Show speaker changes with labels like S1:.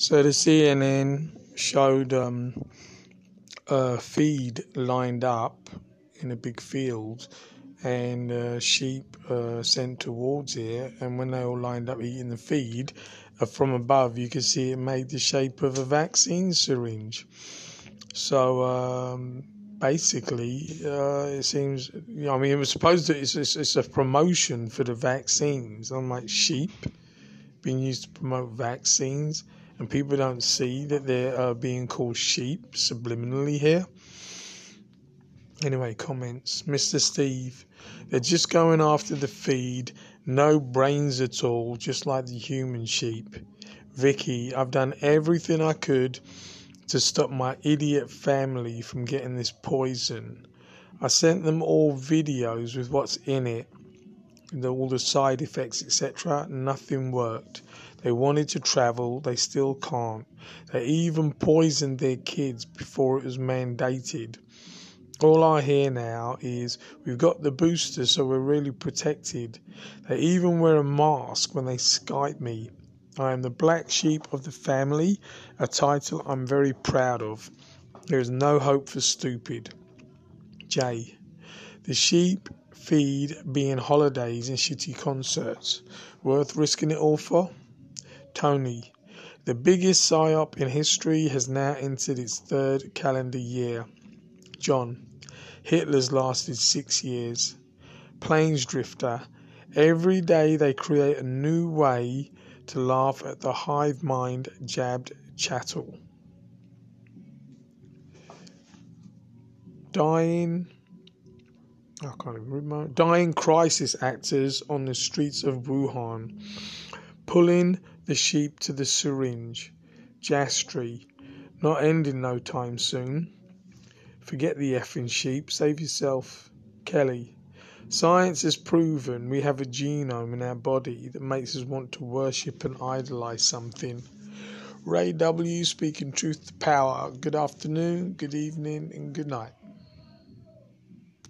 S1: So the CNN showed um, a feed lined up in a big field and uh, sheep uh, sent towards it. And when they all lined up eating the feed, uh, from above you could see it made the shape of a vaccine syringe. So um, basically, uh, it seems, you know, I mean, it was supposed to, it's, it's, it's a promotion for the vaccines. I'm like, sheep being used to promote vaccines and people don't see that they're being called sheep subliminally here. Anyway, comments. Mr. Steve, they're just going after the feed, no brains at all, just like the human sheep. Vicky, I've done everything I could to stop my idiot family from getting this poison. I sent them all videos with what's in it, all the side effects, etc. Nothing worked. They wanted to travel, they still can't. They even poisoned their kids before it was mandated. All I hear now is we've got the booster, so we're really protected. They even wear a mask when they Skype me. I am the black sheep of the family, a title I'm very proud of. There is no hope for stupid. J. The sheep feed being holidays and shitty concerts. Worth risking it all for? Tony, the biggest PSYOP in history has now entered its third calendar year. John, Hitler's lasted six years. Planes Drifter, every day they create a new way to laugh at the hive mind jabbed chattel. Dying. I can't even remember. Dying crisis actors on the streets of Wuhan, pulling the sheep to the syringe. Jastry, not ending no time soon. Forget the effing sheep, save yourself. Kelly, science has proven we have a genome in our body that makes us want to worship and idolize something. Ray W. speaking truth to power. Good afternoon, good evening, and good night.